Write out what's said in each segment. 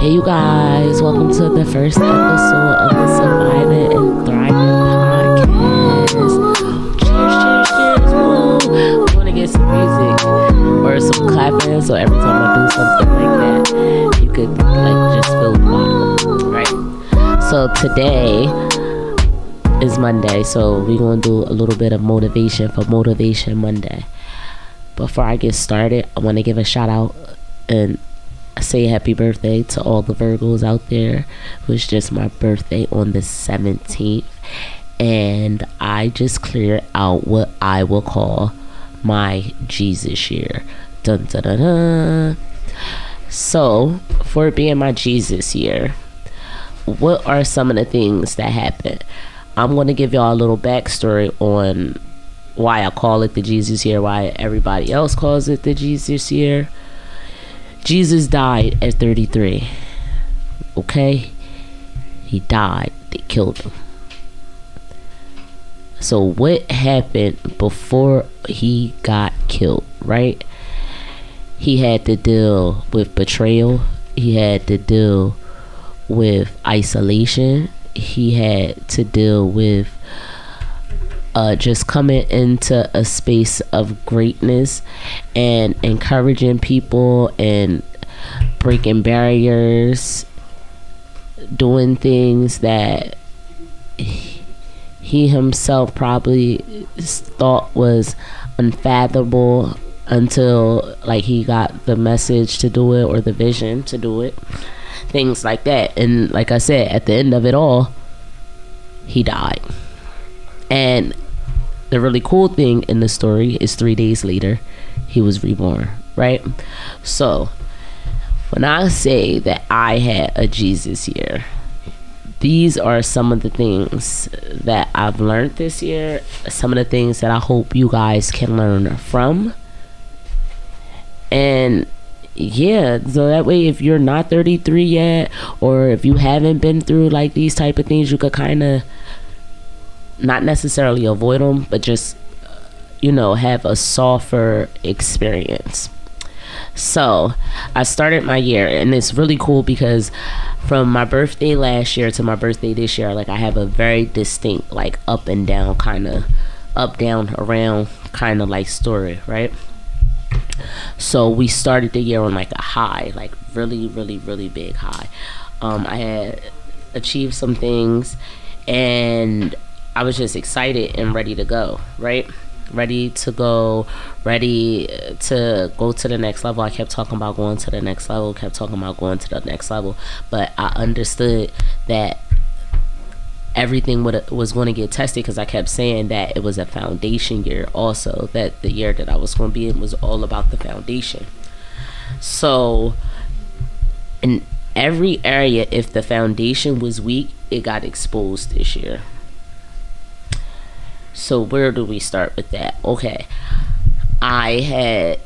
Hey, you guys, welcome to the first episode of the Surviving and Thriving podcast. Cheers, cheers, cheers. Woo. I want to get some music or some clapping so every time I do something like that, you could like just feel the vibe, right? So today is Monday, so we're gonna do a little bit of motivation for Motivation Monday. Before I get started, I want to give a shout out and say happy birthday to all the Virgos out there. It was just my birthday on the 17th, and I just cleared out what I will call my Jesus year. Dun dun dun dun. So, for it being my Jesus year, what are some of the things that happened? I'm going to give y'all a little backstory on why I call it the Jesus year, why everybody else calls it the Jesus year. Jesus died at 33. Okay? He died. They killed him. So, what happened before he got killed, right? He had to deal with betrayal, he had to deal with isolation, he had to deal with uh, just coming into a space of greatness and encouraging people and breaking barriers, doing things that he himself probably thought was unfathomable until like he got the message to do it or the vision to do it. Things like that. And like i said at the end of it all he died and the really cool thing in the story is three days later, he was reborn, right? So, when I say that I had a Jesus year, these are some of the things that I've learned this year, some of the things that I hope you guys can learn from. And yeah, so that way if you're not 33 yet or if you haven't been through like these type of things, you could kind of not necessarily avoid them, but just you know have a softer experience. So I started my year, and it's really cool because from my birthday last year to my birthday this year, like I have a very distinct like up and down kind of up down around kind of like story, right? So we started the year on like a high, like really, really, really big high. Um, I had achieved some things, and I was just excited and ready to go, right? Ready to go, ready to go to the next level. I kept talking about going to the next level, kept talking about going to the next level, but I understood that everything would, was going to get tested because I kept saying that it was a foundation year, also, that the year that I was going to be in was all about the foundation. So, in every area, if the foundation was weak, it got exposed this year. So where do we start with that? Okay. I had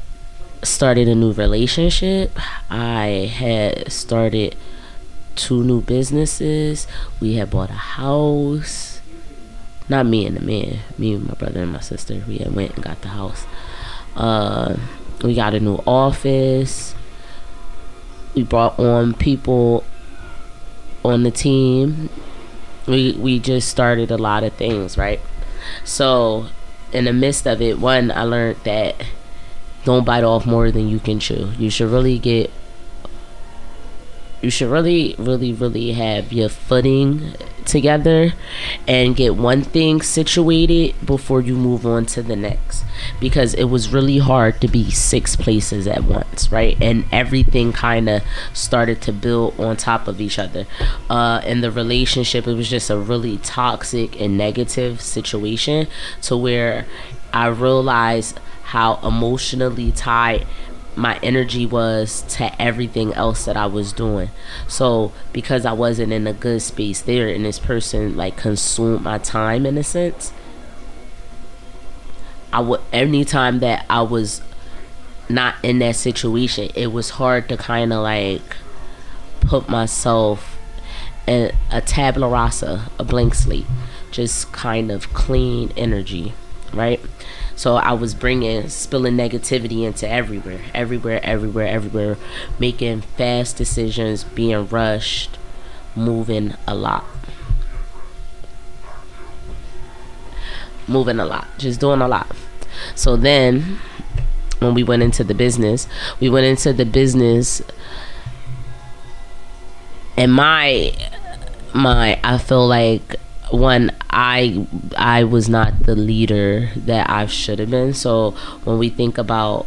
started a new relationship. I had started two new businesses. We had bought a house. Not me and the man. Me and my brother and my sister. We had went and got the house. Uh, we got a new office. We brought on people on the team. We we just started a lot of things, right? So, in the midst of it, one, I learned that don't bite off more than you can chew. You should really get you should really really really have your footing together and get one thing situated before you move on to the next. Because it was really hard to be six places at once right? And everything kind of started to build on top of each other. Uh in the relationship it was just a really toxic and negative situation to where i realized how emotionally tied my energy was to everything else that I was doing. So because I wasn't in a good space there and this person like consumed my time in a sense, I would anytime that I was not in that situation, it was hard to kind of like put myself in a tabula rasa, a blank slate, just kind of clean energy, right? So I was bringing, spilling negativity into everywhere, everywhere, everywhere, everywhere, making fast decisions, being rushed, moving a lot. Moving a lot, just doing a lot. So then, when we went into the business, we went into the business, and my, my, I feel like one i i was not the leader that i should have been. So when we think about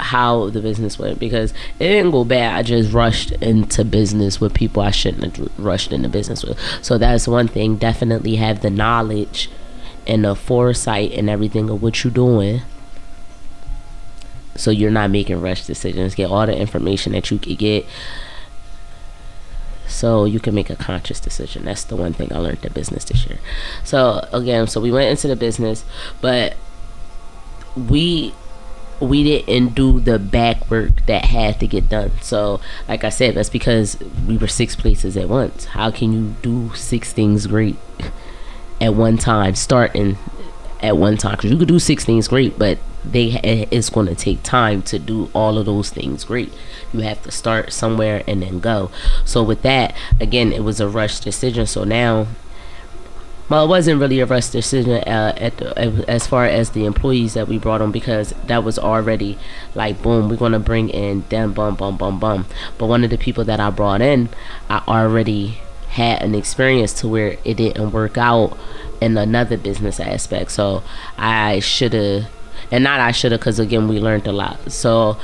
how the business went because it didn't go bad i just rushed into business with people i shouldn't have rushed into business with. So that's one thing definitely have the knowledge and the foresight and everything of what you're doing so you're not making rush decisions. Get all the information that you could get so you can make a conscious decision. That's the one thing i learned in business this year. So again so we went into the business but we we didn't do the back work that had to get done. So like i said that's because we were six places at once. How can you do six things great at one time starting at one time? Because you could do six things great but they it's going to take time to do all of those things great you have to start somewhere and then go so with that again it was a rush decision so now well, it wasn't really a rush decision uh, at the, as far as the employees that we brought on because that was already like boom, we're gonna bring in them, bum, bum, bum, bum. But one of the people that I brought in, I already had an experience to where it didn't work out in another business aspect. So I should have, and not I should have, because again we learned a lot. So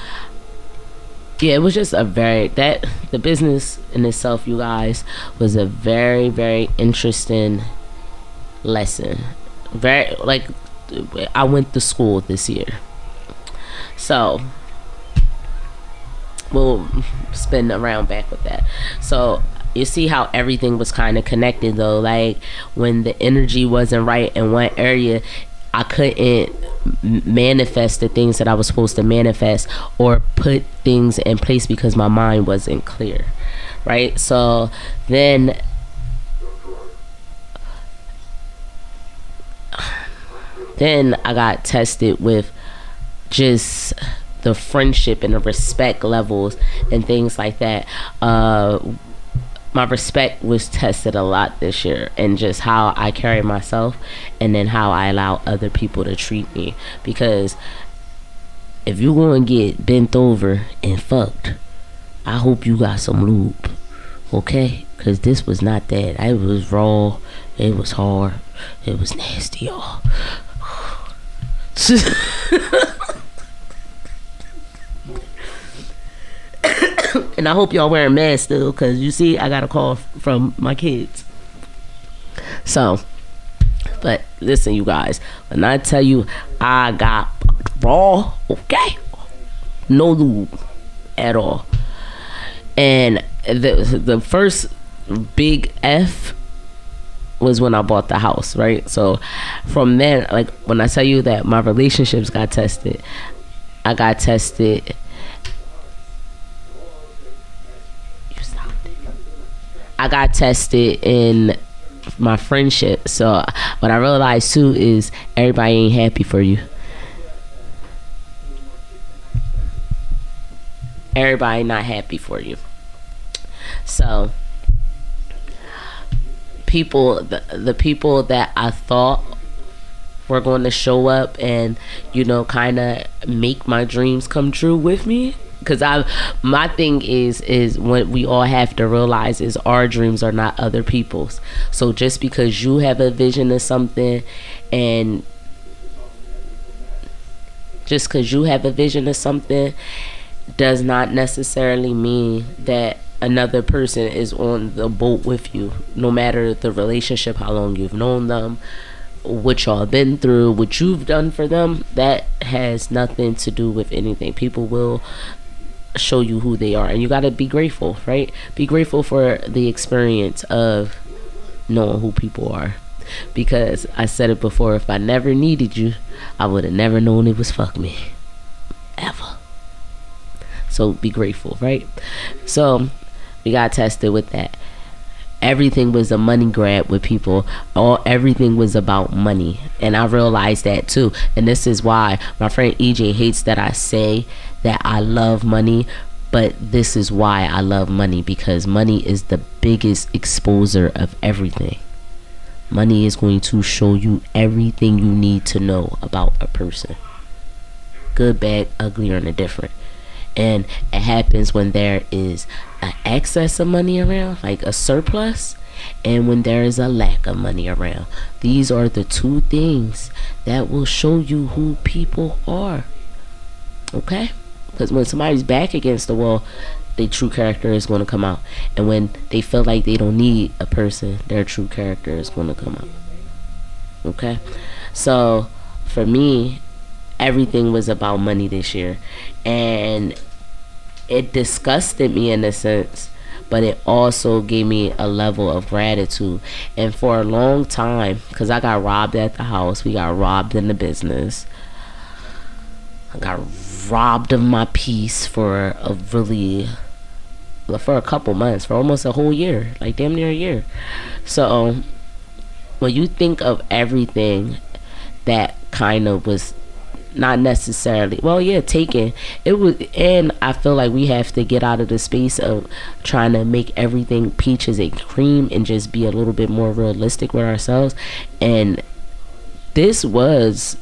yeah, it was just a very that the business in itself, you guys, was a very very interesting lesson. Very like I went to school this year, so we'll spin around back with that. So you see how everything was kind of connected though like when the energy wasn't right in one area I couldn't manifest the things that I was supposed to manifest or put things in place because my mind wasn't clear right? So then then I got tested with just the friendship and the respect levels and things like that uh my respect was tested a lot this year and just how I carry myself and then how I allow other people to treat me. Because if you're going to get bent over and fucked I hope you got some lube okay? Because this was not that. It was raw. It was hard. It was nasty y'all and I hope y'all wearing masks still, cause you see, I got a call from my kids. So, but listen, you guys, when I tell you I got raw, okay, no lube at all, and the the first big F was when I bought the house, right? So from then, like when I tell you that my relationships got tested, I got tested I got tested in my friendship. So what I realized too is everybody ain't happy for you. Everybody not happy for you. So people the, the people that I thought were going to show up and you know kind of make my dreams come true with me because I my thing is is what we all have to realize is our dreams are not other people's. So just because you have a vision of something and just because you have a vision of something does not necessarily mean that another person is on the boat with you no matter the relationship how long you've known them what y'all been through what you've done for them that has nothing to do with anything people will show you who they are. And you got to be grateful right? Be grateful for the experience of knowing who people are. Because i said it before if i never needed you i would have never known it was fuck me. Ever. So be grateful right? So we got tested with that everything was a money grab with people. All everything was about money, and I realized that too. And this is why my friend EJ hates that I say that I love money. But this is why I love money because money is the biggest exposer of everything. Money is going to show you everything you need to know about a person good, bad, ugly, or indifferent. And it happens when there is an excess of money around, like a surplus, and when there is a lack of money around. These are the two things that will show you who people are. Okay? Because when somebody's back against the wall, their true character is going to come out. And when they feel like they don't need a person, their true character is going to come out. Okay? So, for me, everything was about money this year. And it disgusted me in a sense, but it also gave me a level of gratitude. And for a long time, because I got robbed at the house, we got robbed in the business. I got robbed of my peace for a really for a couple months, for almost a whole year, like damn near a year. So um, when you think of everything that kind of was not necessarily. Well yeah taken it was and i feel like we have to get out of the space of trying to make everything peaches and cream and just be a little bit more realistic with ourselves. And this was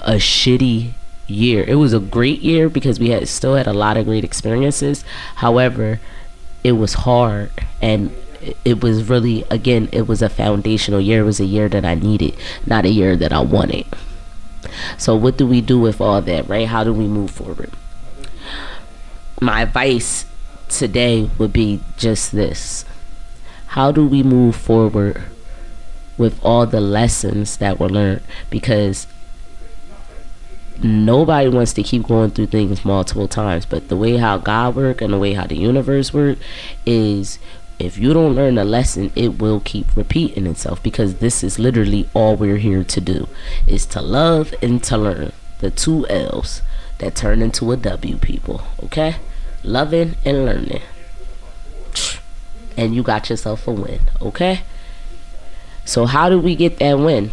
a shitty year. It was a great year because we had still had a lot of great experiences. However it was hard and it was really again it was a foundational year. It was a year that i needed not a year that i wanted so, what do we do with all that, right? How do we move forward? My advice today would be just this How do we move forward with all the lessons that were learned? Because nobody wants to keep going through things multiple times but the way how god work and the way how the universe work is if you don't learn a lesson, it will keep repeating itself because this is literally all we're here to do is to love and to learn. The two L's that turn into a W, people. Okay? Loving and learning. And you got yourself a win. Okay? So, how did we get that win?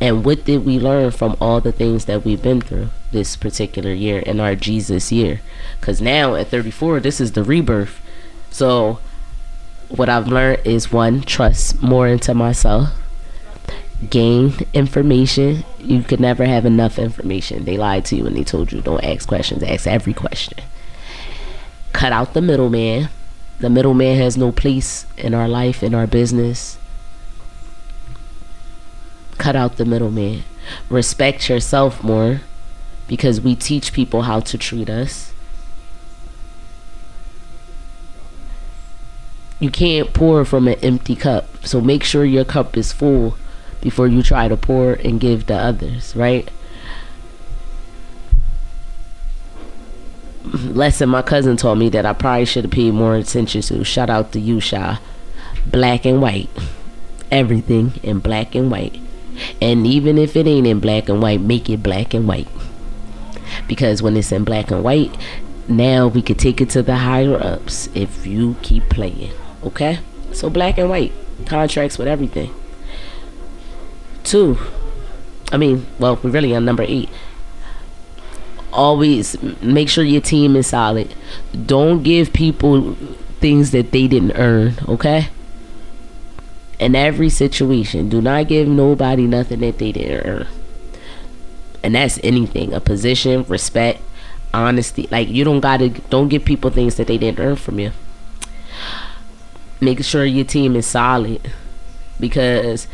And what did we learn from all the things that we've been through this particular year in our Jesus year? Because now at 34, this is the rebirth so, what I've learned is one, trust more into myself. Gain information. You could never have enough information. They lied to you and they told you don't ask questions, ask every question. Cut out the middleman. The middleman has no place in our life, in our business. Cut out the middleman. Respect yourself more because we teach people how to treat us you can't pour from an empty cup. So make sure your cup is full before you try to pour and give to others, right? Lesson my cousin taught me that I probably should have paid more attention to. Shout out to you, Sha. Black and white. Everything in black and white. And even if it ain't in black and white, make it black and white. Because when it's in black and white, now we could take it to the higher ups if you keep playing. Okay? So black and white contracts with everything. Two, I mean, well, we're really on number eight. Always make sure your team is solid. Don't give people things that they didn't earn, okay? In every situation, do not give nobody nothing that they didn't earn. And that's anything a position, respect, honesty. Like, you don't gotta, don't give people things that they didn't earn from you make sure your team is solid because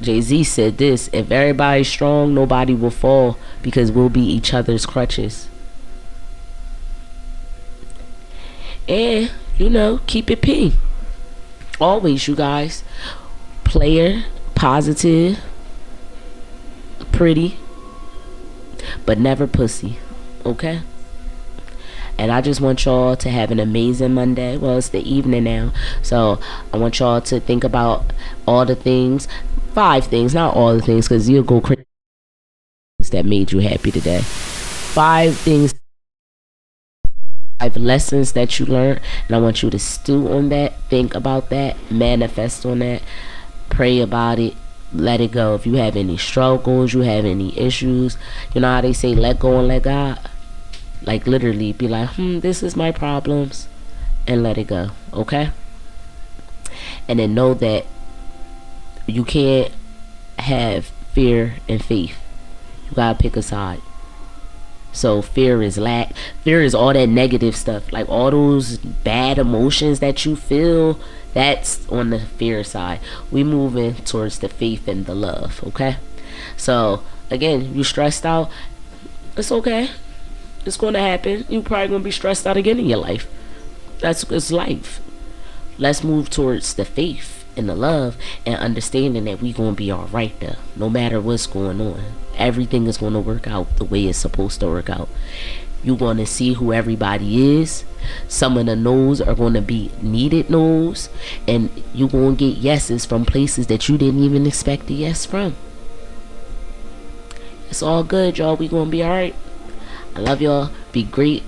Jay Z said this if everybody's strong, nobody will fall because we'll be each other's crutches. And, you know, keep it P. Always, you guys. Player, positive, pretty, but never pussy. Okay? And I just want y'all to have an amazing Monday. Well, it's the evening now. So I want y'all to think about all the things, five things, not all the things, because you'll go crazy that made you happy today. Five things five lessons that you learned, and I want you to stew on that, think about that, manifest on that, pray about it, let it go. If you have any struggles, you have any issues, you know how they say let go and let God? Like literally be like, hmm, this is my problems and let it go. Okay? And then know that you can't have fear and faith. You gotta pick a side. So fear is lack. Fear is all that negative stuff, like all those bad emotions that you feel. That's on the fear side. We moving towards the faith and the love. Okay. So again, you stressed out. It's okay. It's gonna happen. You probably gonna be stressed out again in your life. That's it's life. Let's move towards the faith and the love and understanding that we gonna be all right there, no matter what's going on everything is going to work out the way it's supposed to work out. You're going to see who everybody is. Some of the no's are going to be needed no's, and you're going to get yeses from places that you didn't even expect a yes from. It's all good, y'all. We going to be all right. I love y'all. Be great.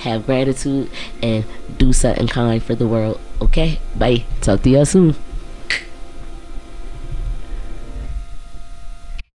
Have gratitude and do something kind for the world. Okay? Bye. Talk to y'all soon.